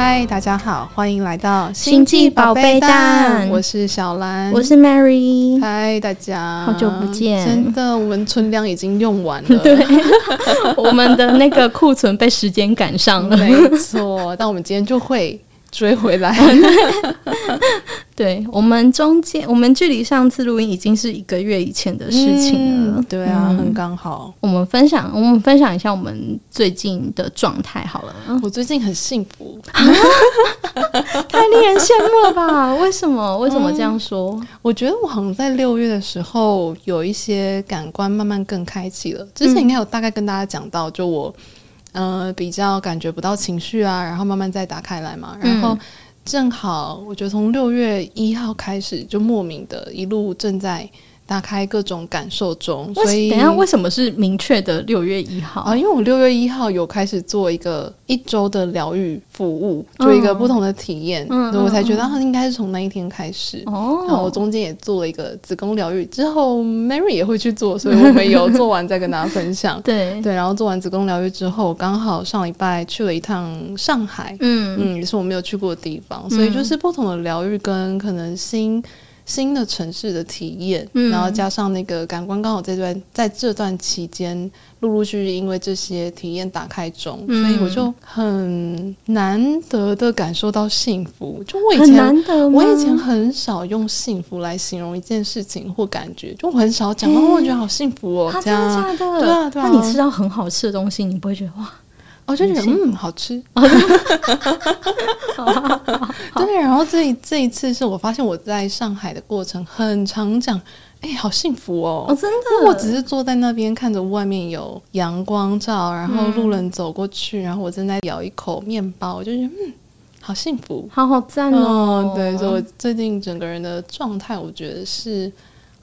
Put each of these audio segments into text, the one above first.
嗨，大家好，欢迎来到星际宝贝蛋。我是小兰，我是 Mary。嗨，大家，好久不见！真的，我们存粮已经用完了，对，我们的那个库存被时间赶上了，没错。但我们今天就会。追回来，对，我们中间，我们距离上次录音已经是一个月以前的事情了。嗯、对啊，很刚好。我们分享，我们分享一下我们最近的状态好了。我最近很幸福，太令人羡慕了吧？为什么？为什么这样说？嗯、我觉得我好像在六月的时候有一些感官慢慢更开启了。之前应该有大概跟大家讲到，就我。呃，比较感觉不到情绪啊，然后慢慢再打开来嘛，然后正好我觉得从六月一号开始就莫名的一路正在。打开各种感受中，所以等一下为什么是明确的六月一号啊？因为我六月一号有开始做一个一周的疗愈服务，做一个不同的体验，嗯、所以我才觉得它应该是从那一天开始。哦，然后我中间也做了一个子宫疗愈，之后 Mary 也会去做，所以我们有做完再跟大家分享。对对，然后做完子宫疗愈之后，刚好上礼拜去了一趟上海，嗯嗯，也是我没有去过的地方，所以就是不同的疗愈跟可能新。新的城市的体验，嗯、然后加上那个感官，刚好这段在这段期间，陆陆续续因为这些体验打开中，嗯、所以我就很难得的感受到幸福。就我以前，我以前很少用幸福来形容一件事情或感觉，就我很少讲，哦，我觉得好幸福哦，这样？对啊，对啊。那你吃到很好吃的东西，你不会觉得哇？我就觉得嗯，好吃。对，然后这一这一次是我发现我在上海的过程很常讲，哎，好幸福哦！哦，真的。我只是坐在那边看着外面有阳光照，然后路人走过去，然后我正在咬一口面包，我就觉得嗯，好幸福，好好赞哦。对，所以我最近整个人的状态，我觉得是。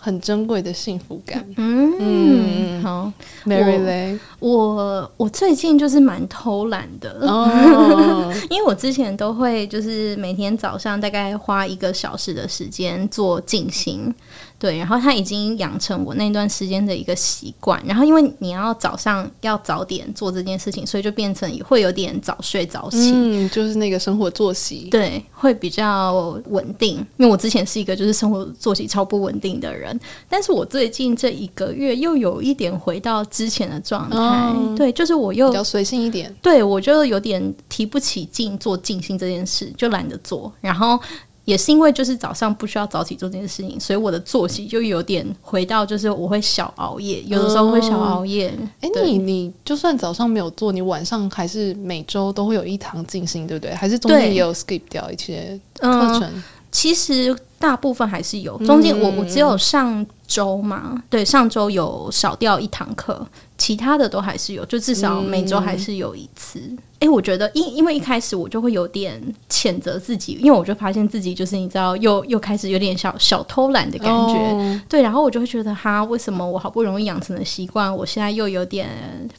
很珍贵的幸福感。嗯，嗯好，Mary 我我最近就是蛮偷懒的，哦、因为我之前都会就是每天早上大概花一个小时的时间做静心。对，然后他已经养成我那段时间的一个习惯。然后因为你要早上要早点做这件事情，所以就变成也会有点早睡早起。嗯，就是那个生活作息，对，会比较稳定。因为我之前是一个就是生活作息超不稳定的人，但是我最近这一个月又有一点回到之前的状态。哦、对，就是我又比较随性一点。对，我就有点提不起劲做静心这件事，就懒得做。然后。也是因为就是早上不需要早起做这件事情，所以我的作息就有点回到就是我会小熬夜，有的时候会小熬夜。哎、嗯，你你就算早上没有做，你晚上还是每周都会有一堂静心，对不对？还是中间也有 skip 掉一些课程？嗯，其实大部分还是有，中间我我只有上周嘛，对，上周有少掉一堂课，其他的都还是有，就至少每周还是有一次。嗯哎，我觉得因因为一开始我就会有点谴责自己，因为我就发现自己就是你知道，又又开始有点小小偷懒的感觉，哦、对，然后我就会觉得哈，为什么我好不容易养成的习惯，我现在又有点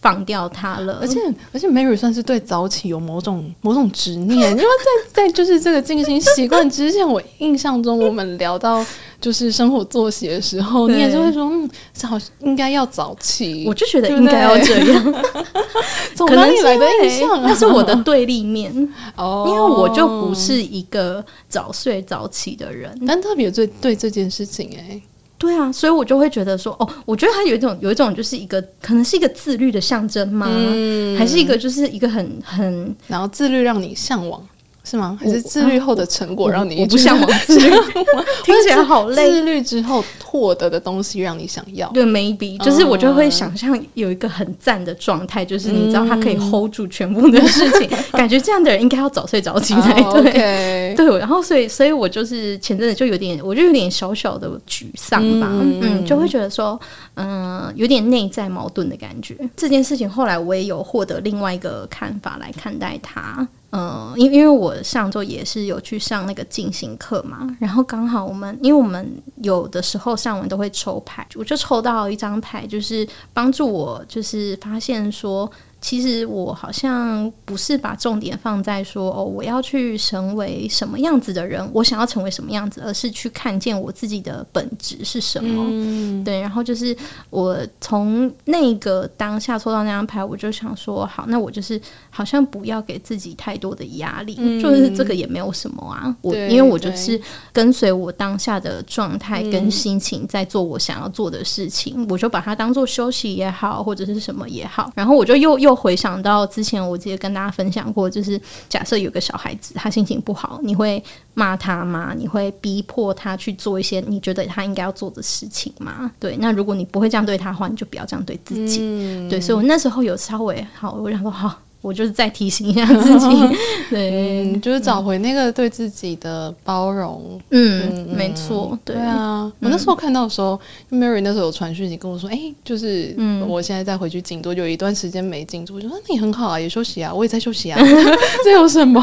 放掉它了？而且而且，Mary 算是对早起有某种某种执念，因为在在就是这个静心习惯之前，我印象中我们聊到。就是生活作息的时候，你也是会说，嗯，好应该要早起。我就觉得应该要这样。从哪里来的印象啊？那是我的对立面 哦，因为我就不是一个早睡早起的人，但特别对对这件事情，哎，对啊，所以我就会觉得说，哦，我觉得它有一种有一种就是一个可能是一个自律的象征吗？嗯，还是一个就是一个很很然后自律让你向往。是吗？还是自律后的成果让你我不向 往自律？听起来好累。自律之后获得的东西让你想要？对，maybe 就是我就会想象有一个很赞的状态，就是你知道他可以 hold 住全部的事情，感觉这样的人应该要早睡早起才对。对，然后所以所以我就是前阵子就有点，我就有点小小的沮丧吧，嗯，就会觉得说，嗯，有点内在矛盾的感觉。这件事情后来我也有获得另外一个看法来看待它。嗯，因因为我上周也是有去上那个进行课嘛，然后刚好我们，因为我们有的时候上完都会抽牌，我就抽到一张牌，就是帮助我，就是发现说，其实我好像不是把重点放在说哦，我要去成为什么样子的人，我想要成为什么样子，而是去看见我自己的本质是什么。嗯、对，然后就是我从那个当下抽到那张牌，我就想说，好，那我就是好像不要给自己太多的压力，嗯、就是这个也没有什么啊。我因为我就是跟随我当下的状态跟心情在做我想要做的事情，嗯、我就把它当做休息也好，或者是什么也好，然后我就又又。回想到之前，我记得跟大家分享过，就是假设有个小孩子，他心情不好，你会骂他吗？你会逼迫他去做一些你觉得他应该要做的事情吗？对，那如果你不会这样对他的话，你就不要这样对自己。嗯、对，所以我那时候有稍微好，我想说好。我就是再提醒一下自己，对、嗯，就是找回那个对自己的包容。嗯，没错，对啊。我那时候看到的时候，Mary 那时候有传讯息跟我说：“哎、欸，就是我现在再回去静坐，就有一段时间没静坐。”我就说：“那你很好啊，也休息啊，我也在休息啊，这有什么？”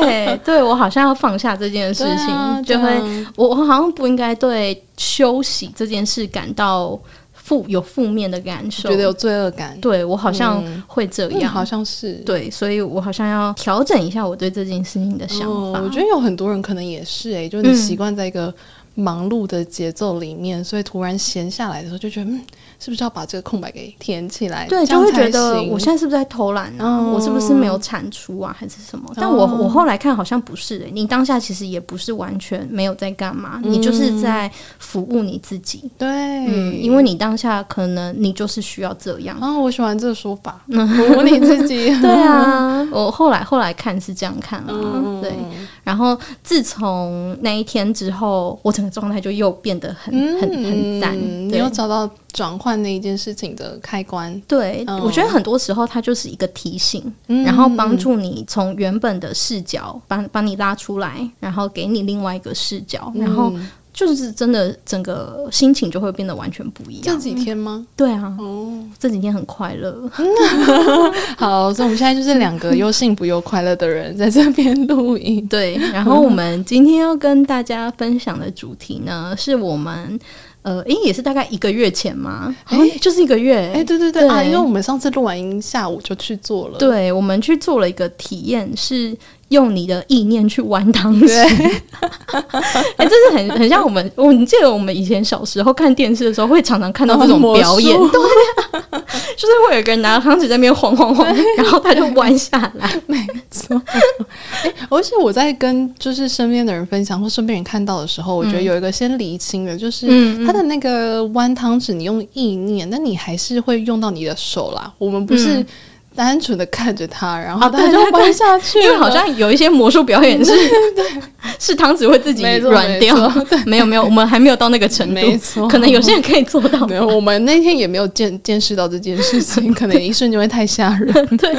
对，对我好像要放下这件事情，啊、就会我我好像不应该对休息这件事感到。负有负面的感受，觉得有罪恶感。对，我好像会这样，嗯、好像是对，所以我好像要调整一下我对这件事情的想法。哦、我觉得有很多人可能也是、欸，哎，就是你习惯在一个忙碌的节奏里面，嗯、所以突然闲下来的时候，就觉得嗯。是不是要把这个空白给填起来？对，就会觉得我现在是不是在偷懒呢？哦、我是不是没有产出啊，还是什么？但我我后来看好像不是的、欸，你当下其实也不是完全没有在干嘛，嗯、你就是在服务你自己。对，嗯，因为你当下可能你就是需要这样。啊，我喜欢这个说法，服务你自己。对啊，我后来后来看是这样看啊，嗯、对。然后自从那一天之后，我整个状态就又变得很很很赞。你有找到转换那一件事情的开关？对，嗯、我觉得很多时候它就是一个提醒，嗯、然后帮助你从原本的视角把把你拉出来，然后给你另外一个视角，然后。就是真的，整个心情就会变得完全不一样。这几天吗？对啊，哦，这几天很快乐。好，所以我们现在就是两个又幸福又快乐的人在这边录音。对，然后我们今天要跟大家分享的主题呢，是我们。呃，诶，也是大概一个月前嘛，哎、欸，就是一个月，哎，对对对，对啊，因为我们上次录完音，下午就去做了，对，我们去做了一个体验，是用你的意念去玩汤匙，哎，这是很很像我们，我你记得我们以前小时候看电视的时候，会常常看到这种表演，对，就是会有一个人拿着汤匙在那边晃晃晃，然后他就弯下来，没错，哎，而且我在跟就是身边的人分享或身边人看到的时候，我觉得有一个先厘清的，就是嗯。它的那个弯汤匙，你用意念，那你还是会用到你的手啦。我们不是单纯的看着他，然后他就弯下去。因为好像有一些魔术表演是，对，是汤匙会自己软掉。没有没有，我们还没有到那个程度。没错，可能有些人可以做到。没有，我们那天也没有见见识到这件事情，可能一瞬间会太吓人。对，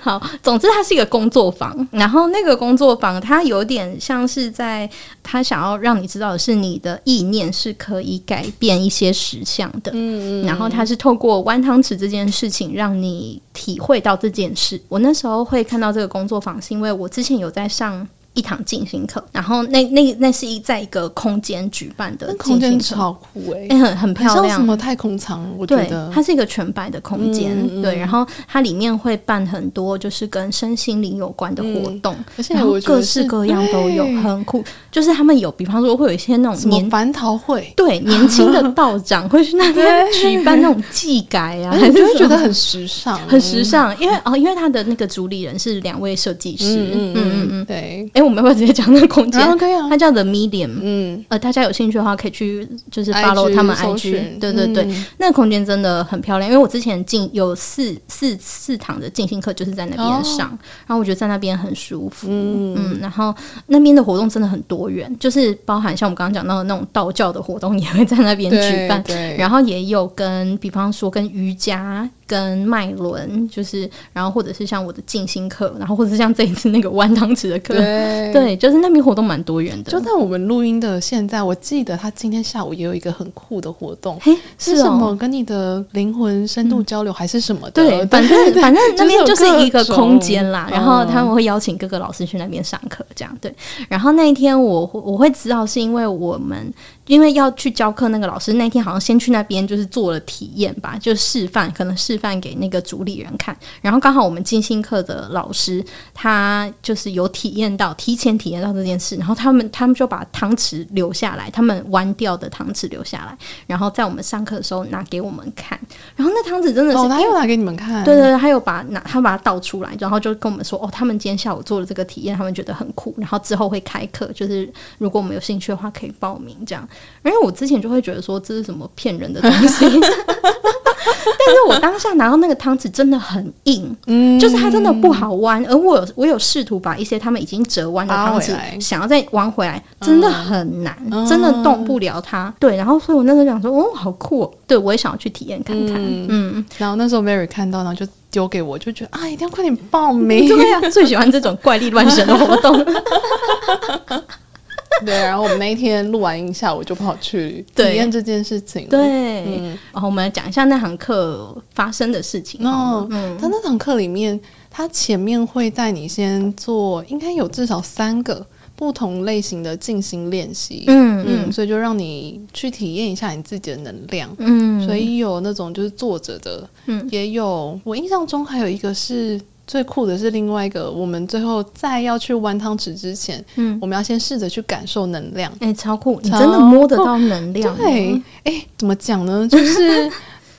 好，总之它是一个工作坊，然后那个工作坊它有点像是在。他想要让你知道的是，你的意念是可以改变一些实相的。嗯，然后他是透过弯汤匙这件事情，让你体会到这件事。我那时候会看到这个工作坊，是因为我之前有在上。一堂进行课，然后那那那是一在一个空间举办的，空间超酷哎、欸，很很漂亮，什么太空舱？我觉得。它是一个全白的空间，嗯、对，然后它里面会办很多就是跟身心灵有关的活动，嗯、而且然后各式各样都有，很酷。就是他们有，比方说会有一些那种年蟠桃会，对，年轻的道长会去那边 举办那种祭改啊，还是觉得很时尚，很时尚，因为哦，因为他的那个主理人是两位设计师，嗯嗯嗯，对。哎，我们要不要直接讲那个空间？可以啊，它叫 The Medium。嗯，呃，大家有兴趣的话，可以去就是 follow 他们 IG。对对对，那个空间真的很漂亮。因为我之前进有四四四堂的静心课，就是在那边上，然后我觉得在那边很舒服。嗯，然后那边的活动真的很多元，就是包含像我们刚刚讲到的那种道教的活动，也会在那边举办。对，然后也有跟，比方说跟瑜伽。跟脉轮，就是，然后或者是像我的静心课，然后或者是像这一次那个弯汤匙的课，对，对，就是那边活动蛮多元的。就在我们录音的现在，我记得他今天下午也有一个很酷的活动，嘿，是什么？跟你的灵魂深度交流还是什么的？对，反正反正那边就是一个空间啦。然后他们会邀请各个老师去那边上课，这样对。然后那一天我我会知道，是因为我们。因为要去教课，那个老师那天好像先去那边就是做了体验吧，就示范，可能示范给那个主理人看。然后刚好我们精心课的老师他就是有体验到，提前体验到这件事，然后他们他们就把汤匙留下来，他们弯掉的汤匙留下来，然后在我们上课的时候拿给我们看。然后那汤匙真的是，哦，他又拿给你们看，对对对，他又把拿他把它倒出来，然后就跟我们说，哦，他们今天下午做了这个体验，他们觉得很酷，然后之后会开课，就是如果我们有兴趣的话可以报名这样。因为我之前就会觉得说，这是什么骗人的东西，但是我当下拿到那个汤匙真的很硬，嗯，就是它真的不好弯，而我有我有试图把一些他们已经折弯的汤匙想要再弯回来，真的很难，嗯、真的动不了它。对，然后所以我那时候想说，哦，好酷，哦，对我也想要去体验看看，嗯，嗯，然后那时候 Mary 看到，然后就丢给我，就觉得啊，一定要快点报 名，对呀，啊，最喜欢这种怪力乱神的活动。对，然后我们那一天录完音下午就跑去体验这件事情。对，嗯、然后我们来讲一下那堂课发生的事情。哦，嗯，他那堂课里面，他前面会带你先做，应该有至少三个不同类型的静心练习。嗯嗯，所以就让你去体验一下你自己的能量。嗯，所以有那种就是坐着的，嗯，也有我印象中还有一个是。最酷的是另外一个，我们最后在要去弯汤匙之前，嗯，我们要先试着去感受能量。哎、欸，超酷！你真的摸得到能量？对，哎、欸，怎么讲呢？就是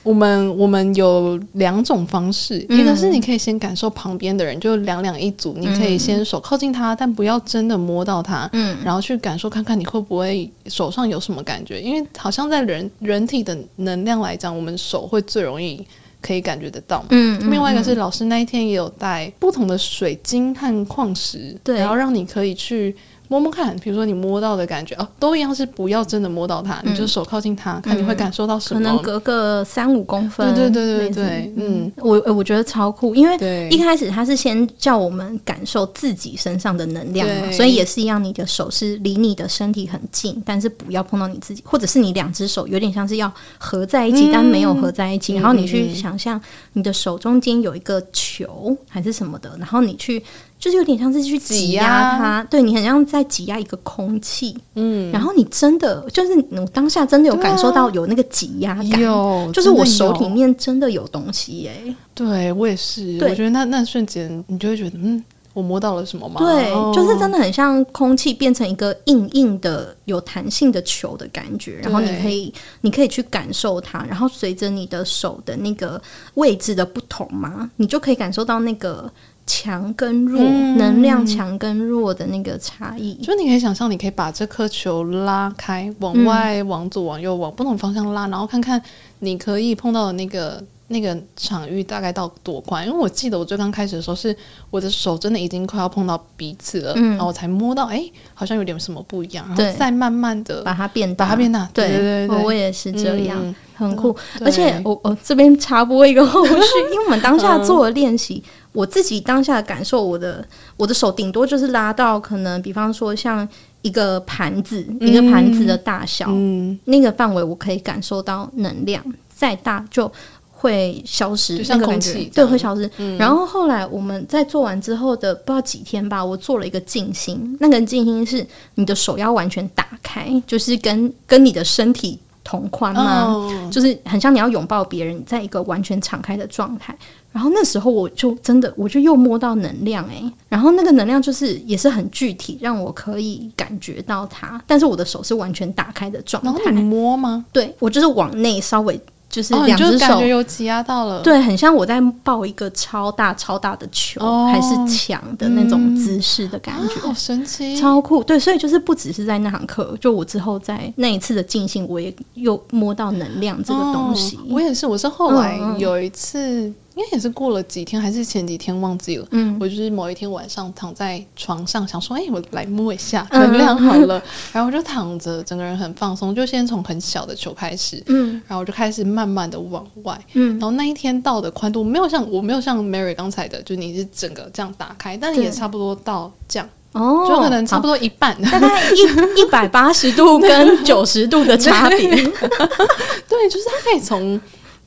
我们我们有两种方式，嗯、一个是你可以先感受旁边的人，就两两一组，你可以先手靠近他，但不要真的摸到他，嗯，然后去感受看看你会不会手上有什么感觉，因为好像在人人体的能量来讲，我们手会最容易。可以感觉得到，嗯，另外一个是老师那一天也有带不同的水晶和矿石，对，然后让你可以去。摸摸看，比如说你摸到的感觉哦，都一样是不要真的摸到它，嗯、你就手靠近它，看你会感受到什么？可能隔个三五公分。对对对对对，嗯，我我觉得超酷，因为一开始他是先叫我们感受自己身上的能量嘛，所以也是一样，你的手是离你的身体很近，但是不要碰到你自己，或者是你两只手有点像是要合在一起，嗯、但没有合在一起，然后你去想象你的手中间有一个球还是什么的，然后你去。就是有点像是去挤压它，压。对，你很像在挤压一个空气，嗯，然后你真的就是我当下真的有感受到有那个挤压感，有，就是我手里面真的有东西耶、欸。对我也是，我觉得那那瞬间你就会觉得，嗯，我摸到了什么吗？对，就是真的很像空气变成一个硬硬的、有弹性的球的感觉，然后你可以你可以去感受它，然后随着你的手的那个位置的不同嘛，你就可以感受到那个。强跟弱，嗯、能量强跟弱的那个差异，就你可以想象，你可以把这颗球拉开，往外、往左、往右、往不同方向拉，然后看看你可以碰到的那个那个场域大概到多宽。因为我记得我最刚开始的时候，是我的手真的已经快要碰到彼此了，嗯、然后我才摸到，哎、欸，好像有点什么不一样，然后再慢慢的把它变大，把它变大。对对对，对，我也是这样，嗯、很酷。而且我我这边插播一个后续，因为我们当下做了练习。嗯我自己当下的感受，我的我的手顶多就是拉到可能，比方说像一个盘子，嗯、一个盘子的大小，嗯、那个范围我可以感受到能量，再大就会消失，就像空气，对，会消失。嗯、然后后来我们在做完之后的不知道几天吧，我做了一个静心，那个静心是你的手要完全打开，就是跟跟你的身体同宽吗？哦、就是很像你要拥抱别人，在一个完全敞开的状态。然后那时候我就真的，我就又摸到能量诶、欸，然后那个能量就是也是很具体，让我可以感觉到它，但是我的手是完全打开的状态。然后你摸吗？对，我就是往内稍微就是两只手，哦、感觉有挤压到了，对，很像我在抱一个超大超大的球，哦、还是墙的那种姿势的感觉，嗯、好神奇，超酷。对，所以就是不只是在那堂课，就我之后在那一次的进行，我也又摸到能量这个东西。哦、我也是，我是后来有一次。嗯应该也是过了几天，还是前几天忘记了。嗯，我就是某一天晚上躺在床上，想说，哎、欸，我来摸一下能量好了。嗯、然后我就躺着，整个人很放松，就先从很小的球开始。嗯，然后我就开始慢慢的往外。嗯，然后那一天到的宽度没有像我没有像 Mary 刚才的，就你是整个这样打开，但也差不多到这样。哦，就可能差不多一半，大概一 一百八十度跟九十度的差别。对，就是它可以从。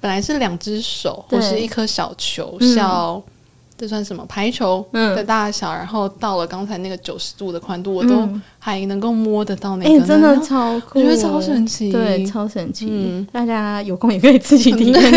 本来是两只手或是一颗小球，小这算什么排球的大小，嗯、然后到了刚才那个九十度的宽度，我都还能够摸得到那个，真的超酷，我觉得超神奇，对，超神奇。嗯、大家有空也可以自己听。看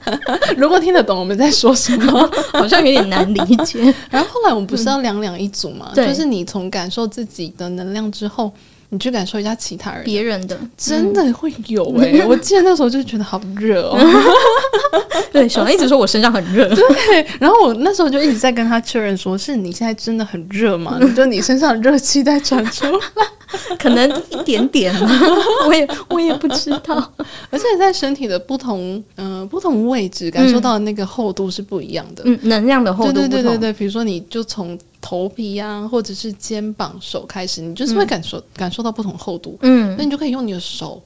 看，如果听得懂我们在说什么，好像有点难理解。然后后来我们不是要两两一组嘛，嗯、就是你从感受自己的能量之后。你去感受一下其他人，别人的真的会有哎、欸！我记得那时候就觉得好热哦。对，小兰一直说我身上很热。对，然后我那时候就一直在跟他确认说：“是你现在真的很热吗？你就你身上热气在传出来，可能一点点 我也我也不知道。而且在身体的不同嗯、呃、不同位置感受到的那个厚度是不一样的，嗯，能量的厚度。对对对对，比如说你就从。头皮呀、啊，或者是肩膀、手开始，你就是会感受、嗯、感受到不同厚度，嗯，那你就可以用你的手，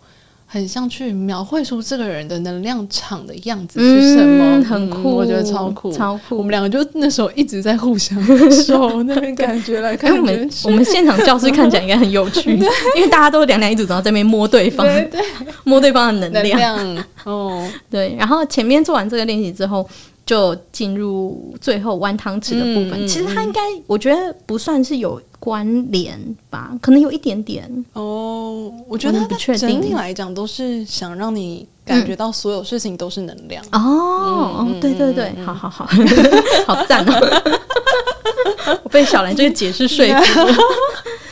很像去描绘出这个人的能量场的样子是什么，嗯、很酷、嗯，我觉得超酷，超酷。我们两个就那时候一直在互相 手那边感觉来看，我们我们现场教室看起来应该很有趣，因为大家都两两一组，然后在那边摸对方，对对，摸对方的能量，能量哦，对。然后前面做完这个练习之后。就进入最后弯汤匙的部分，嗯、其实它应该，我觉得不算是有关联吧，可能有一点点哦。我觉得它整体来讲都是想让你感觉到所有事情都是能量、嗯、哦。对对对，好好好，好 赞哦！我被小兰这个解释说服了。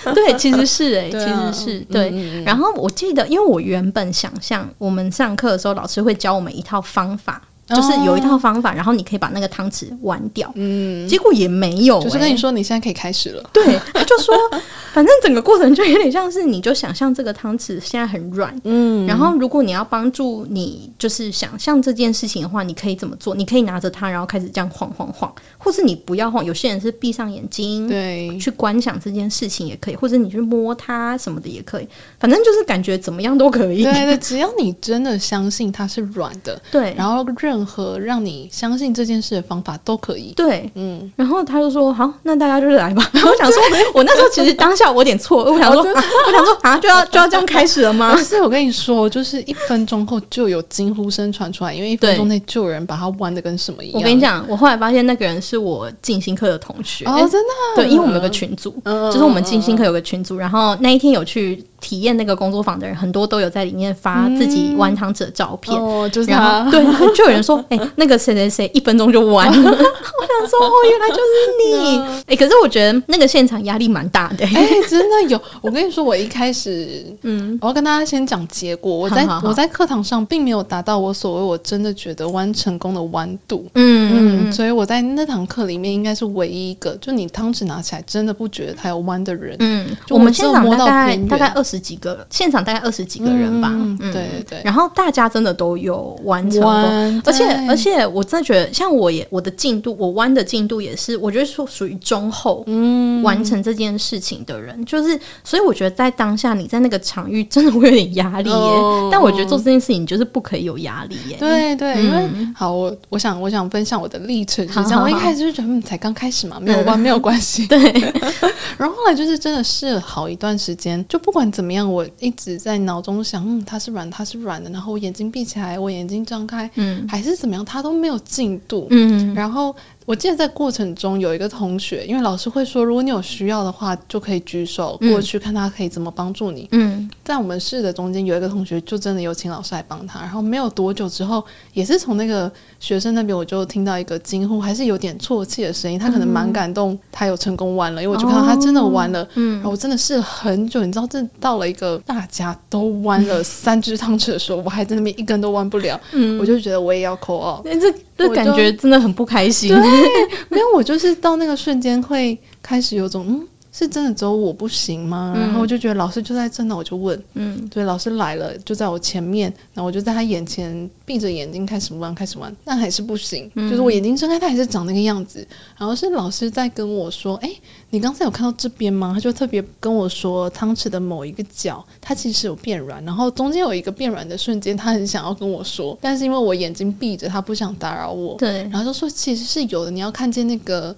对，其实是哎、欸，啊、其实是对。嗯嗯、然后我记得，因为我原本想象我们上课的时候，老师会教我们一套方法。就是有一套方法，然后你可以把那个汤匙弯掉。嗯，结果也没有、欸，就是跟你说你现在可以开始了。对，他就说，反正整个过程就有点像是，你就想象这个汤匙现在很软。嗯，然后如果你要帮助你，就是想象这件事情的话，你可以怎么做？你可以拿着它，然后开始这样晃晃晃，或是你不要晃。有些人是闭上眼睛，对，去观想这件事情也可以，或者你去摸它什么的也可以。反正就是感觉怎么样都可以。对对，只要你真的相信它是软的，对，然后认。任何让你相信这件事的方法都可以。对，嗯，然后他就说：“好，那大家就是来吧。”我想说，我那时候其实当下我有点错，我想说，我想说 啊，就要就要这样开始了吗？是我跟你说，就是一分钟后就有惊呼声传出来，因为一分钟内就有人把他弯的跟什么一样。我跟你讲，我后来发现那个人是我静心课的同学哦，真的。对，因为我们有个群组，就是我们静心课有个群组，然后那一天有去体验那个工作坊的人，很多都有在里面发自己弯汤匙的照片哦，就是他。对，就有人说，哎，那个。谁谁谁一分钟就完了，我想说哦，原来就是你 哎、欸！可是我觉得那个现场压力蛮大的哎、欸，真的有。我跟你说，我一开始嗯，我要跟大家先讲结果。我在我在课堂上并没有达到我所谓我真的觉得弯成功的弯度，嗯嗯，所以我在那堂课里面应该是唯一一个，就你汤匙拿起来真的不觉得它有弯的人。嗯，我们现场大概大概二十几个，现场大概二十几个人吧。嗯，对对对。然后大家真的都有完成功，而且而且。我真的觉得，像我也我的进度，我弯的进度也是，我觉得说属于中后，嗯，完成这件事情的人，就是，所以我觉得在当下你在那个场域真的会有点压力耶。哦、但我觉得做这件事情就是不可以有压力耶。对对，嗯、因为好，我我想我想分享我的历程，是这样。我一开始就觉得嗯，才刚开始嘛，没有弯没有关系。对，然后后来就是真的试了好一段时间，就不管怎么样，我一直在脑中想，嗯，它是软，它是软的。然后我眼睛闭起来，我眼睛张开，嗯，还是怎么样，它都。没有进度，嗯，然后我记得在过程中有一个同学，因为老师会说，如果你有需要的话，就可以举手过去看他可以怎么帮助你。嗯，在我们室的中间有一个同学，就真的有请老师来帮他。然后没有多久之后，也是从那个学生那边，我就听到一个惊呼，还是有点啜泣的声音。他可能蛮感动，他有成功弯了，因为我就看到他真的弯了。嗯，然后我真的试了很久，你知道，这到了一个大家都弯了三只汤匙的时候，我还在那边一根都弯不了。嗯，我就觉得我也要 out。这感觉真的很不开心。对，没有，我就是到那个瞬间会开始有种嗯。是真的只有我不行吗？嗯、然后我就觉得老师就在这，那我就问，嗯，对，老师来了，就在我前面，然后我就在他眼前闭着眼睛开始玩，开始玩，但还是不行，嗯、就是我眼睛睁开，他还是长那个样子。然后是老师在跟我说，哎，你刚才有看到这边吗？他就特别跟我说，汤匙的某一个角，它其实有变软，然后中间有一个变软的瞬间，他很想要跟我说，但是因为我眼睛闭着，他不想打扰我，对，然后就说其实是有的，你要看见那个。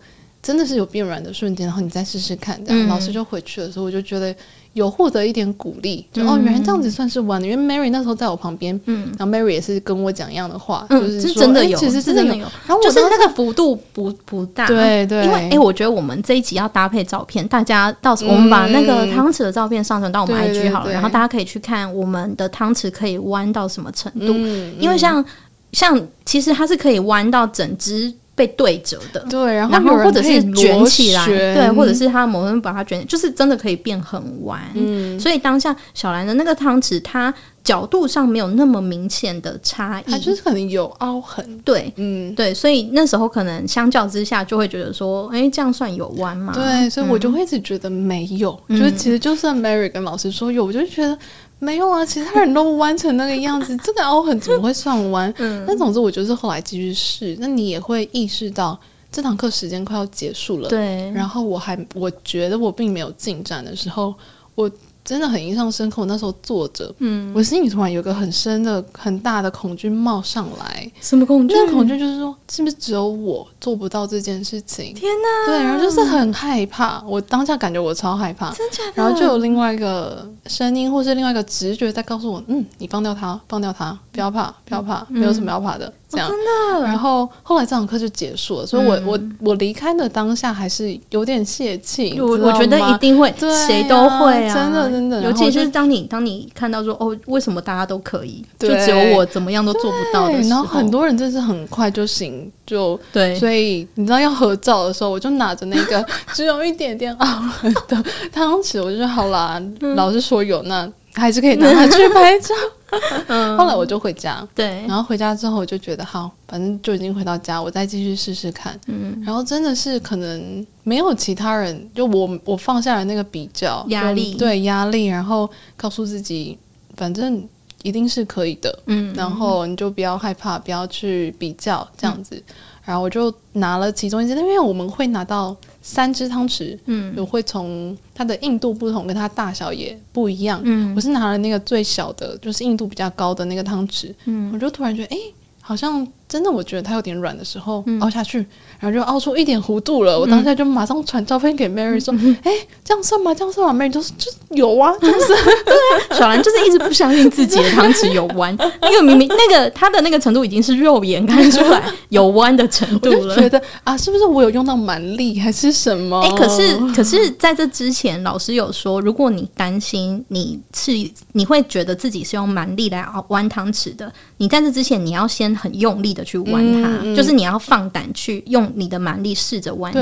真的是有变软的瞬间，然后你再试试看，这样、嗯、老师就回去的时候，我就觉得有获得一点鼓励，就、嗯、哦，原来这样子算是弯的。因为 Mary 那时候在我旁边，嗯，然后 Mary 也是跟我讲一样的话，嗯、就是真的有，其实真的有。然后就是那个幅度不不大，对对。因为哎、欸，我觉得我们这一集要搭配照片，大家到时候我们把那个汤匙的照片上传到我们 IG 好了，然后大家可以去看我们的汤匙可以弯到什么程度。嗯、因为像像其实它是可以弯到整只。被对折的，对，然后，或者是卷起来，对，或者是他某人把它卷，就是真的可以变很弯。嗯，所以当下小兰的那个汤匙，它角度上没有那么明显的差异，它就是可能有凹痕。对，嗯，对，所以那时候可能相较之下就会觉得说，哎，这样算有弯吗？对，所以我就会一直觉得没有，嗯、就是其实就算 Mary 跟老师说有，我就觉得。没有啊，其他人都弯成那个样子，这个凹痕怎么会算弯？嗯，那总之我就是后来继续试，那你也会意识到这堂课时间快要结束了，对。然后我还我觉得我并没有进展的时候，我。真的很印象深刻。我那时候坐着，嗯，我心里突然有个很深的、很大的恐惧冒上来。什么恐惧？那个恐惧就是说，是不是只有我做不到这件事情？天哪！对，然后就是很害怕。我当下感觉我超害怕，真假的？然后就有另外一个声音，或是另外一个直觉在告诉我：嗯，你放掉它，放掉它，不要怕，不要怕，没有什么要怕的。这样，哦、真的。然后后来这堂课就结束了，所以我、嗯、我我离开的当下还是有点泄气。我我觉得一定会，谁、啊、都会啊，真的真的。尤其是当你当你看到说哦，为什么大家都可以，就只有我怎么样都做不到的时候，然后很多人真是很快就行，就对。所以你知道要合照的时候，我就拿着那个 只有一点点凹痕的汤匙，我就说好啦，嗯、老师说有那。还是可以拿它去拍照。嗯，后来我就回家，对，然后回家之后我就觉得好，反正就已经回到家，我再继续试试看。嗯，然后真的是可能没有其他人，就我我放下了那个比较压力，对压力，然后告诉自己，反正一定是可以的。嗯，然后你就不要害怕，不要去比较这样子。嗯，然后我就拿了其中一件，因为我们会拿到。三只汤匙，嗯，我会从它的硬度不同，跟它大小也不一样。嗯，我是拿了那个最小的，就是硬度比较高的那个汤匙。嗯，我就突然觉得，哎、欸，好像真的，我觉得它有点软的时候，嗯、凹下去。然后就凹出一点弧度了，我当下就马上传照片给 Mary 说：“哎、这样算吗？这样算吗？”Mary 就说：“就有啊，就是对啊。”小兰就是一直不相信自己的汤匙有弯，那个明明那个它的那个程度已经是肉眼看出来有弯的程度了。觉得啊，是不是我有用到蛮力还是什么？哎、欸，可是可是在这之前，老师有说，如果你担心你是你会觉得自己是用蛮力来弯汤匙的，你在这之前你要先很用力的去弯它，嗯嗯、就是你要放胆去用。你的蛮力试着弯它，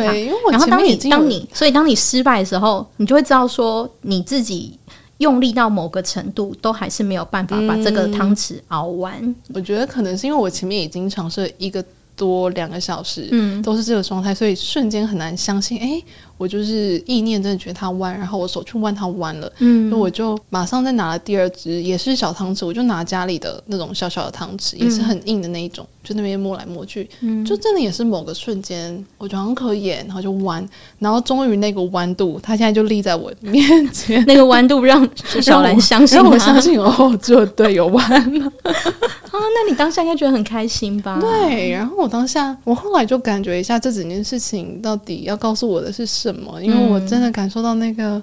然后当你当你所以当你失败的时候，你就会知道说你自己用力到某个程度，都还是没有办法把这个汤匙熬完。嗯，我觉得可能是因为我前面已经尝试一个多两个小时，嗯，都是这个状态，所以瞬间很难相信，哎、欸。我就是意念真的觉得它弯，然后我手去弯它弯了，嗯，所以我就马上再拿了第二只，也是小汤匙，我就拿家里的那种小小的汤匙，也是很硬的那一种，就那边摸来摸去，嗯，就真的也是某个瞬间，我觉得很可以，然后就弯，然后终于那个弯度，它现在就立在我面前，那个弯度让 小兰相信，让我相信哦，就对，有弯了。啊，那你当下应该觉得很开心吧？对，然后我当下，我后来就感觉一下这整件事情到底要告诉我的是。什么？因为我真的感受到那个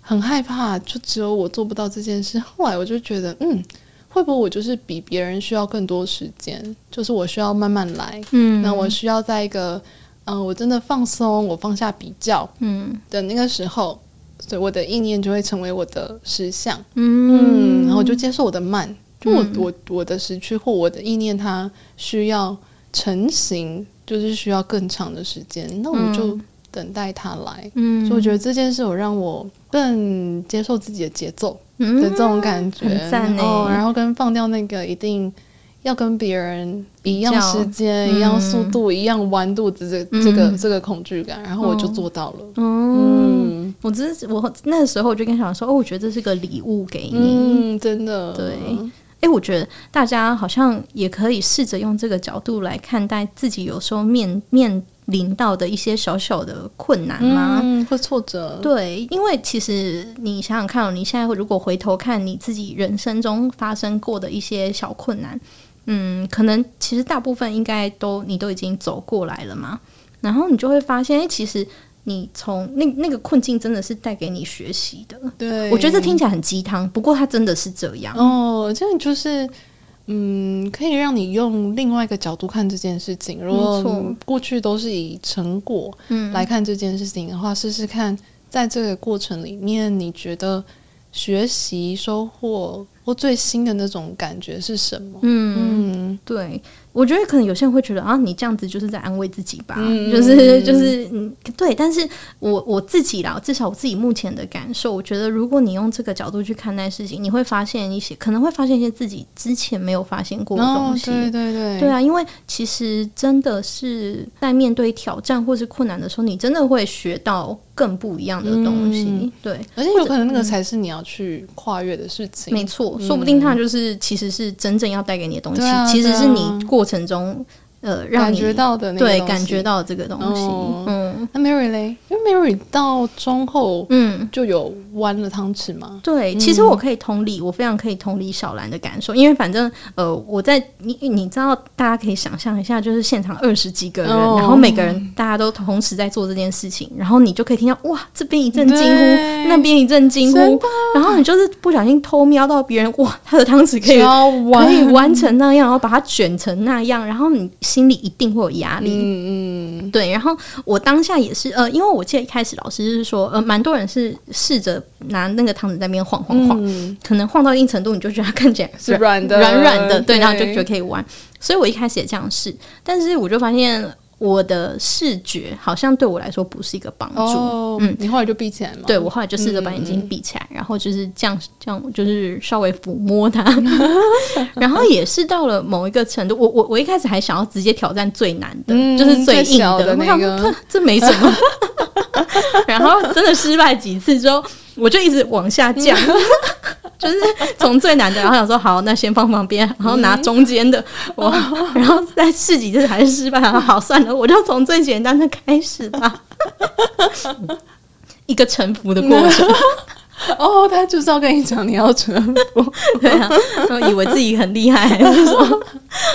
很害怕，就只有我做不到这件事。后来我就觉得，嗯，会不会我就是比别人需要更多时间？就是我需要慢慢来，嗯，那我需要在一个，嗯、呃，我真的放松，我放下比较，嗯的那个时候，所以我的意念就会成为我的实相，嗯，嗯，然后我就接受我的慢，就我我我的时区或我的意念，它需要成型，就是需要更长的时间，那我就。等待他来，嗯，所以我觉得这件事有让我更接受自己的节奏的这种感觉，哦。然后跟放掉那个一定要跟别人一样时间、嗯、一样速度、一样弯度的这个、这个、这个恐惧感，然后我就做到了。嗯，嗯我只是我那时候我就跟小兰说，哦，我觉得这是个礼物给你，嗯，真的，对。哎，我觉得大家好像也可以试着用这个角度来看待自己，有时候面面。临到的一些小小的困难吗？嗯，或挫折。对，因为其实你想想看，你现在如果回头看你自己人生中发生过的一些小困难，嗯，可能其实大部分应该都你都已经走过来了嘛。然后你就会发现，哎，其实你从那那个困境真的是带给你学习的。对，我觉得这听起来很鸡汤，不过它真的是这样。哦，这样就是。嗯，可以让你用另外一个角度看这件事情。如果过去都是以成果来看这件事情的话，试试看，在这个过程里面，你觉得学习收获或最新的那种感觉是什么？嗯，嗯对。我觉得可能有些人会觉得啊，你这样子就是在安慰自己吧，嗯、就是就是嗯，对。但是我我自己啦，至少我自己目前的感受，我觉得如果你用这个角度去看待事情，你会发现一些可能会发现一些自己之前没有发现过的东西。哦、对对对，对啊，因为其实真的是在面对挑战或是困难的时候，你真的会学到更不一样的东西。嗯、对，而且有可能那个才是你要去跨越的事情。没错，说不定它就是其实是真正要带给你的东西，啊、其实是你。过程中，呃，让你感觉到的那对感觉到这个东西，哦、嗯，那 Mary 嘞？因为 Mary 到中后，嗯，就有弯了汤匙吗？对，其实我可以同理，我非常可以同理小兰的感受，因为反正，呃，我在你你知道，大家可以想象一下，就是现场二十几个人，哦、然后每个人大家都同时在做这件事情，然后你就可以听到哇，这边一阵惊呼，那边一阵惊呼，然后你就是不小心偷瞄到别人，哇，他的汤匙可以可以弯成那样，然后把它卷成那样，然后你。心里一定会有压力，嗯嗯，对。然后我当下也是，呃，因为我记得一开始老师就是说，呃，蛮多人是试着拿那个汤匙在那边晃晃晃，嗯、可能晃到一定程度，你就觉得它看起来是软的，软软的，对，然后就觉得可以玩。所以我一开始也这样试，但是我就发现。我的视觉好像对我来说不是一个帮助。哦、嗯，你后来就闭起来吗？对，我后来就试着把眼睛闭起来，嗯、然后就是这样这样，就是稍微抚摸它。然后也是到了某一个程度，我我我一开始还想要直接挑战最难的，嗯、就是最硬的，的那个，这没什么。然后真的失败几次之后，我就一直往下降。就是从最难的，然后想说好，那先放旁边，然后拿中间的，我、嗯，然后再试几次还是失败，然后好算了，我就从最简单的开始吧，一个臣服的过程。哦，他就是要跟你讲你要臣服，对啊，然后以为自己很厉害，还是说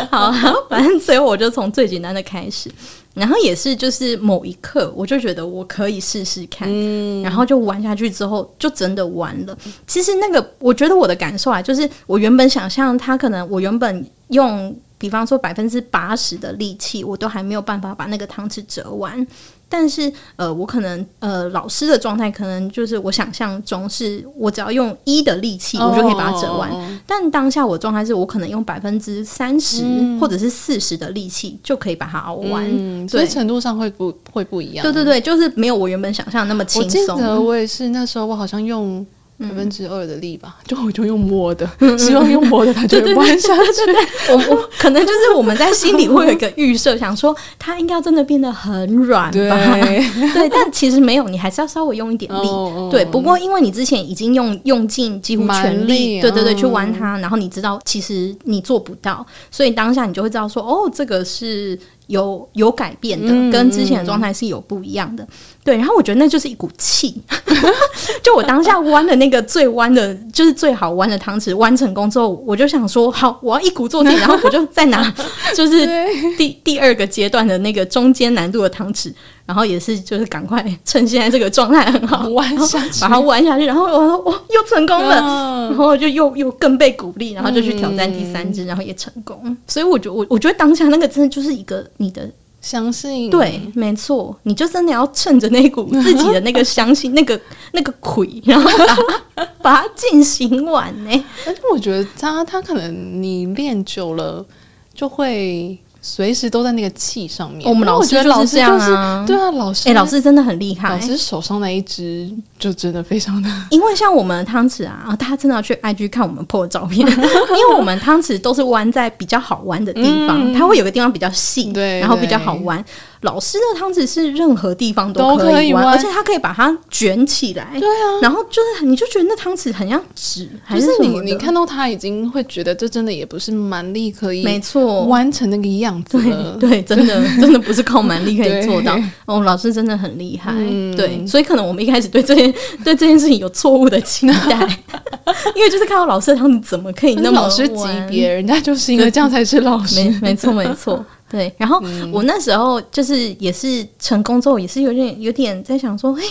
好，反正最后我就从最简单的开始。然后也是，就是某一刻，我就觉得我可以试试看，嗯、然后就玩下去之后，就真的玩了。其实那个，我觉得我的感受啊，就是我原本想象他可能，我原本用，比方说百分之八十的力气，我都还没有办法把那个汤匙折完。但是，呃，我可能，呃，老师的状态可能就是我想象中是，我只要用一的力气，我就可以把它折完。哦、但当下我状态是我可能用百分之三十或者是四十的力气就可以把它熬完，嗯、所以程度上会不会不一样？对对对，就是没有我原本想象那么轻松。我记得我也是那时候，我好像用。百分之二的力吧，就我就用摸的，希望用摸的它就会弯下去。对对对，我我可能就是我们在心里会有一个预设，想说它应该真的变得很软吧？对，但其实没有，你还是要稍微用一点力。对，不过因为你之前已经用用尽几乎全力，对对对，去弯它，然后你知道其实你做不到，所以当下你就会知道说，哦，这个是。有有改变的，跟之前的状态是有不一样的。嗯、对，然后我觉得那就是一股气。就我当下弯的那个最弯的，就是最好弯的汤匙，弯成功之后，我就想说，好，我要一鼓作气，然后我就再拿，就是 第第二个阶段的那个中间难度的汤匙。然后也是，就是赶快趁现在这个状态很好，弯下去，把它弯下去。然后我说，哇，又成功了。然后就又又更被鼓励，然后就去挑战第三只，然后也成功。所以我觉得，我我觉得当下那个真的就是一个你的相信，对，没错，你就真的要趁着那股自己的那个相信，那个那个魁，然后把它 把它进行完呢。但是我觉得他他可能你练久了就会。随时都在那个气上面。我们老师就是这样啊，对啊，老师，哎，老师真的很厉害。老师手上那一只就真的非常的，因为像我们的汤匙啊，大家真的要去 IG 看我们的照片，因为我们汤匙都是弯在比较好弯的地方，它会有个地方比较细，对，然后比较好弯。老师的汤匙是任何地方都可以弯，而且它可以把它卷起来。对啊，然后就是你就觉得那汤匙很像纸，还是你你看到它已经会觉得这真的也不是蛮力可以没错弯成那个样子了。对，真的 真的不是靠蛮力可以做到。哦，老师真的很厉害。对，所以可能我们一开始对这件 对这件事情有错误的期待，因为就是看到老师的汤匙怎么可以那么老师级别，人家就是因为这样才是老师。没没错没错。对，然后我那时候就是也是成功之后，也是有点有点在想说，哎，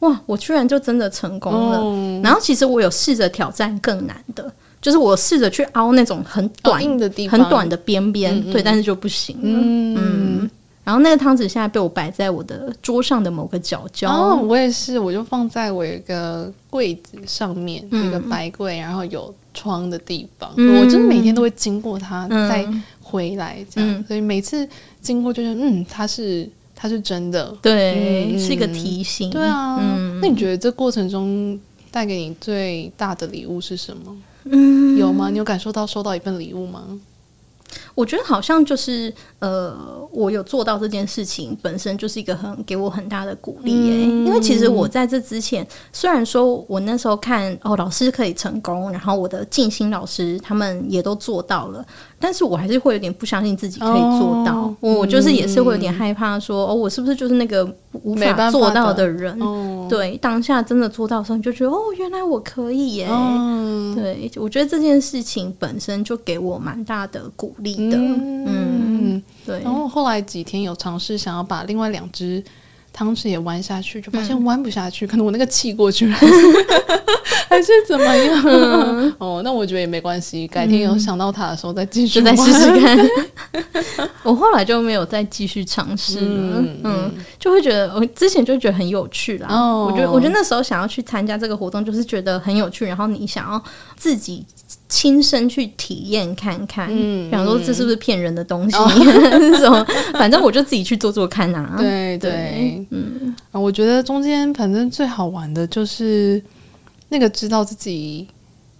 哇，我居然就真的成功了。哦、然后其实我有试着挑战更难的，就是我试着去凹那种很短、哦、的地方，很短的边边，嗯嗯对，但是就不行了。嗯。嗯然后那个汤匙现在被我摆在我的桌上的某个角角。哦，我也是，我就放在我一个柜子上面，嗯、一个白柜，然后有窗的地方。嗯、我就是每天都会经过它，再回来这样。嗯、所以每次经过，就是嗯，它是它是真的，对，嗯、是一个提醒。对啊，嗯、那你觉得这过程中带给你最大的礼物是什么？嗯，有吗？你有感受到收到一份礼物吗？我觉得好像就是呃，我有做到这件事情，本身就是一个很给我很大的鼓励耶。嗯、因为其实我在这之前，虽然说我那时候看哦，老师可以成功，然后我的静心老师他们也都做到了。但是我还是会有点不相信自己可以做到，哦、我就是也是会有点害怕说，说、嗯、哦，我是不是就是那个无法做到的人？的哦、对，当下真的做到的时候，你就觉得哦，原来我可以耶！哦、对，我觉得这件事情本身就给我蛮大的鼓励的。嗯，嗯对。然后后来几天有尝试想要把另外两只汤匙也弯下去，就发现弯不下去，嗯、可能我那个气过去了。还是怎么样？嗯、哦，那我觉得也没关系。改天有想到他的时候再继续，再试试看。我后来就没有再继续尝试了。嗯，嗯，就会觉得我之前就觉得很有趣啦。哦，我觉得我觉得那时候想要去参加这个活动，就是觉得很有趣。然后你想要自己亲身去体验看看，嗯，想说这是不是骗人的东西？那种、哦，反正我就自己去做做看啊。对对，对嗯，我觉得中间反正最好玩的就是。那个知道自己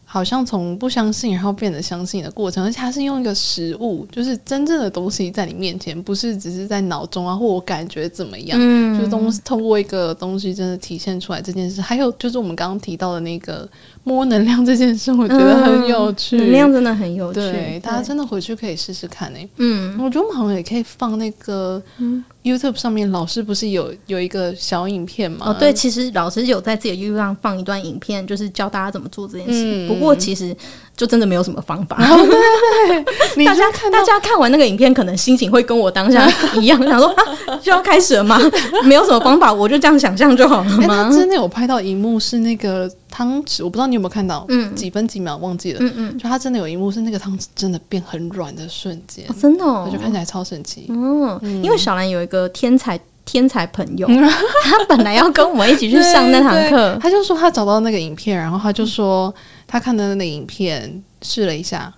好像从不相信，然后变得相信的过程，而且它是用一个实物，就是真正的东西在你面前，不是只是在脑中啊，或我感觉怎么样，嗯，就是东西通过一个东西真的体现出来这件事。还有就是我们刚刚提到的那个摸能量这件事，我觉得很有趣，能量真的很有趣，大家真的回去可以试试看诶、欸。嗯，我觉得我们好像也可以放那个，嗯。YouTube 上面老师不是有有一个小影片吗？哦，对，其实老师有在自己的 YouTube 上放一段影片，就是教大家怎么做这件事。嗯、不过其实就真的没有什么方法。哦、对对，大家看大家看完那个影片，可能心情会跟我当下一样，想说啊，就要开始了吗？没有什么方法，我就这样想象就好了吗？他真的有拍到一幕是那个汤匙，我不知道你有没有看到，嗯，几分几秒忘记了，嗯嗯，就他真的有一幕是那个汤匙真的变很软的瞬间、哦，真的，哦，我就看起来超神奇。嗯，嗯。因为小兰有一个。天才天才朋友，他本来要跟我们一起去上那堂课，他就说他找到那个影片，然后他就说他看的那个影片试了一下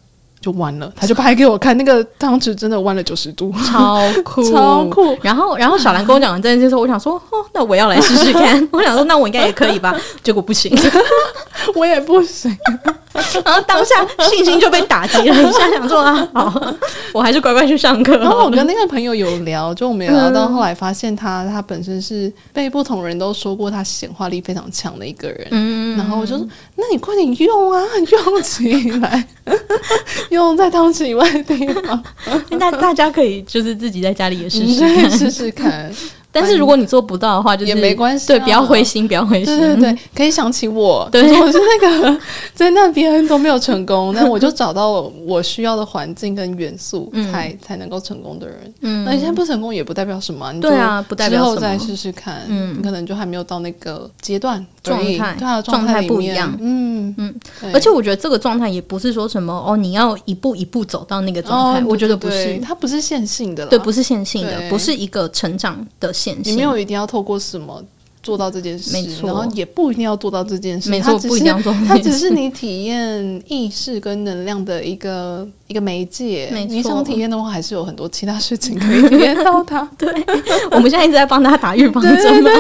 就弯了，他就拍给我看，那个汤匙真的弯了九十度，超酷 超酷。然后然后小兰跟我讲完这件事之后，我想说哦，那我要来试试看，我想说那我应该也可以吧，结果不行，我也不行。然后当下信心就被打击了一下，想说啊，好，我还是乖乖去上课。然后我跟那个朋友有聊，就我们有聊到后来发现他，他本身是被不同人都说过他显化力非常强的一个人。嗯，然后我就说，那你快点用啊，用起来，用在汤匙以外的地方。那大家可以就是自己在家里也试试试试看。但是如果你做不到的话，就是也没关系，对，不要灰心，不要灰心，对对对，可以想起我，对，我是那个 在那边都没有成功，那我就找到了我需要的环境跟元素，才才能够成功的人。嗯，那你现在不成功也不代表什么，对啊，不代表之后再试试看，嗯，你可能就还没有到那个阶段状态，对啊，状态不一样，嗯。嗯，而且我觉得这个状态也不是说什么哦，你要一步一步走到那个状态，我觉得不是，它不是线性的，对，不是线性的，不是一个成长的。你没有一定要透过什么做到这件事，没错，然后也不一定要做到这件事，没错，不一定要做，它只是你体验意识跟能量的一个一个媒介。没错，你想体验的话，还是有很多其他事情可以体验到它。对，我们现在一直在帮大家打预防针嘛，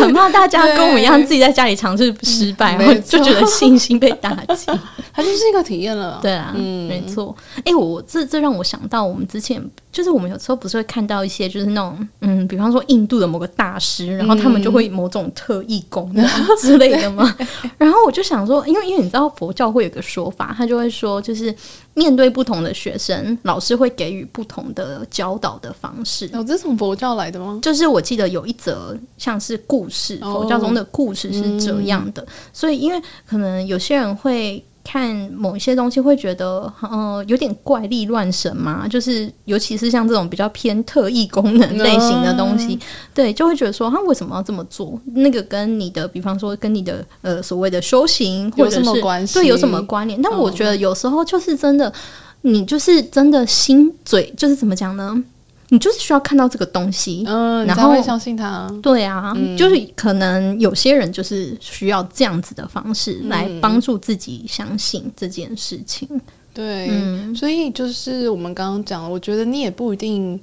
很怕大家跟我们一样自己在家里尝试失败，然后就觉得信心被打击。它就是一个体验了，对啊，嗯，没错。哎，我这这让我想到我们之前。就是我们有时候不是会看到一些，就是那种嗯，比方说印度的某个大师，然后他们就会某种特异功能 之类的吗。然后我就想说，因为因为你知道佛教会有个说法，他就会说，就是面对不同的学生，老师会给予不同的教导的方式。哦，这是从佛教来的吗？就是我记得有一则像是故事，佛教中的故事是这样的。所以因为可能有些人会。看某一些东西会觉得，呃，有点怪力乱神嘛，就是尤其是像这种比较偏特异功能类型的东西，嗯、对，就会觉得说，他为什么要这么做？那个跟你的，比方说跟你的呃所谓的修行或者什么关系？对，有什么关联？但我觉得有时候就是真的，你就是真的心嘴，就是怎么讲呢？你就是需要看到这个东西，嗯，然后会相信他。对啊，嗯、就是可能有些人就是需要这样子的方式来帮助自己相信这件事情。嗯、对，嗯、所以就是我们刚刚讲，我觉得你也不一定。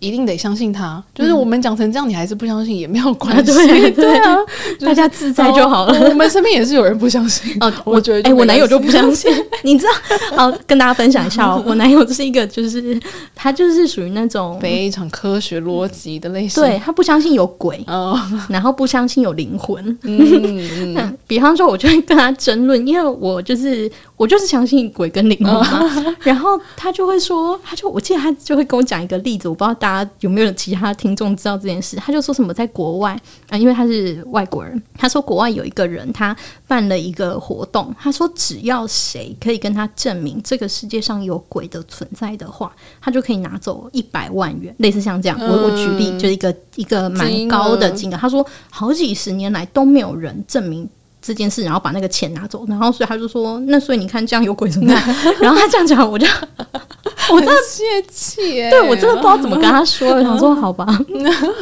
一定得相信他，就是我们讲成这样，你还是不相信也没有关系，对 对啊，大家自在就好了。我们身边也是有人不相信哦，我觉得，哎，我男友就不相信，你知道？好，跟大家分享一下哦，我男友就是一个，就是他就是属于那种非常科学逻辑的类型，对，他不相信有鬼哦，然后不相信有灵魂。嗯嗯，比方说，我就会跟他争论，因为我就是我就是相信鬼跟灵魂嘛，然后他就会说，他就我记得他就会跟我讲一个例子，我不知道大。大家有没有其他听众知道这件事？他就说什么在国外啊，因为他是外国人。他说国外有一个人，他办了一个活动。他说只要谁可以跟他证明这个世界上有鬼的存在的话，他就可以拿走一百万元，类似像这样。我我举例，就是一个一个蛮高的金额。他说好几十年来都没有人证明这件事，然后把那个钱拿走。然后所以他就说，那所以你看这样有鬼存在。然后他这样讲，我就。我真的泄气，对我真的不知道怎么跟他说。我 想说好吧，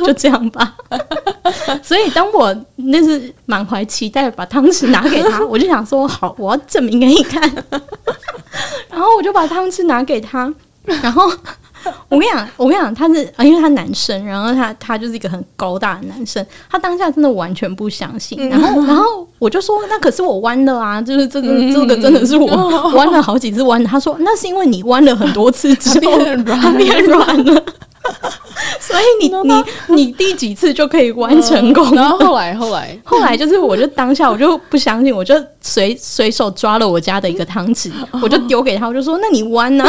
就这样吧。所以当我那是满怀期待把汤匙拿给他，我就想说好，我要证明给你看。然后我就把汤匙拿给他，然后。我跟你讲，我跟你讲，他是啊，因为他男生，然后他他就是一个很高大的男生，他当下真的完全不相信。然后，然后我就说，那可是我弯了啊，就是这个这个真的是我弯了好几次弯。他说，那是因为你弯了很多次之后，他变软了，所以你你你第几次就可以弯成功。然后后来后来 后来就是，我就当下我就不相信，我就随随手抓了我家的一个汤匙，我就丢给他，我就说，那你弯呢？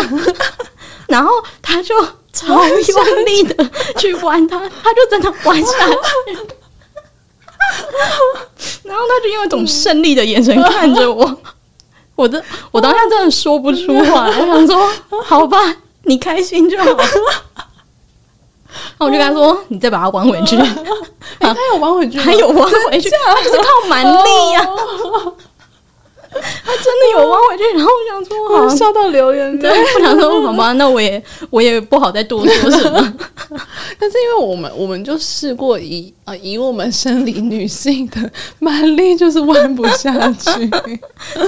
然后他就超用力的去弯他，他就真的弯下去。然后他就用一种胜利的眼神看着我，我的我当下真的说不出话，我想说好吧，你开心就好。然后我就跟他说：“你再把它弯回去。”他有弯 回去，他有弯回去，他就是靠蛮力呀。他真的有弯回去，然后我想说，我笑到流眼泪。对，我想说，好吧，那我也我也不好再多说什么。但是因为我们我们就试过以啊以我们生理女性的蛮力，就是弯不下去。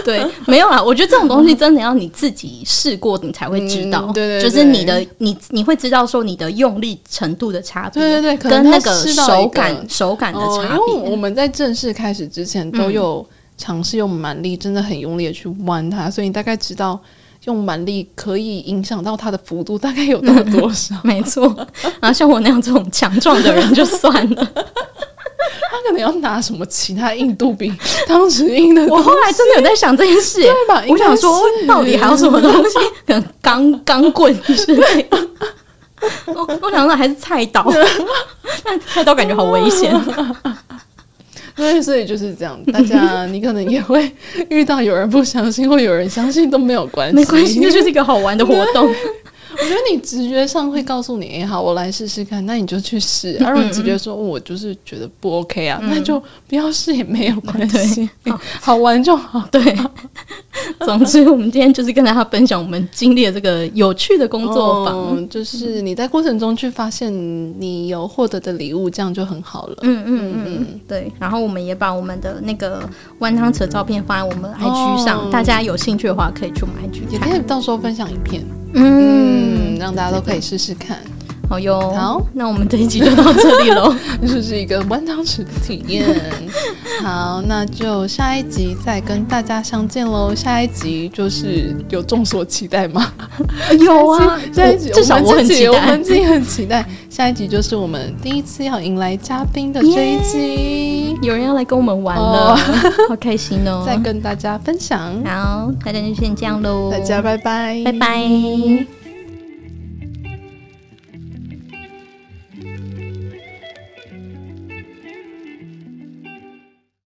对，没有啊，我觉得这种东西真的要你自己试过，你才会知道。对对，就是你的你你会知道说你的用力程度的差别。对对对，跟那个手感手感的差别。因为我们在正式开始之前都有。尝试用蛮力，真的很用力的去弯它，所以你大概知道用蛮力可以影响到它的幅度大概有到多少。嗯、没错，然后像我那样这种强壮的人就算了，他可能要拿什么其他硬度比当时硬的。我后来真的有在想这件事，对吧？我想说到底还有什么东西，可能钢钢棍之类的。我我想说还是菜刀，但菜刀感觉好危险。对，所以就是这样。大家，你可能也会遇到有人不相信，或有人相信都没有关系，没关系，这就是一个好玩的活动。我觉得你直觉上会告诉你，哎，好，我来试试看，那你就去试。而如果直觉说，我就是觉得不 OK 啊，那就不要试也没有关系，好玩就好。对，总之我们今天就是跟大家分享我们经历的这个有趣的工作坊，就是你在过程中去发现你有获得的礼物，这样就很好了。嗯嗯嗯，对。然后我们也把我们的那个弯汤匙的照片放在我们 IG 上，大家有兴趣的话可以去我们 IG，也可以到时候分享影片。嗯，让大家都可以试试看。好哟，好，那我们这一集就到这里喽。这是一个弯汤匙的体验。好，那就下一集再跟大家相见喽。下一集就是有众所期待吗？有啊，下一集至少我很期待，我们自己很期待。下一集就是我们第一次要迎来嘉宾的这一集，有人要来跟我们玩了，好开心哦！再跟大家分享。好，大家就先这样喽，大家拜拜，拜拜。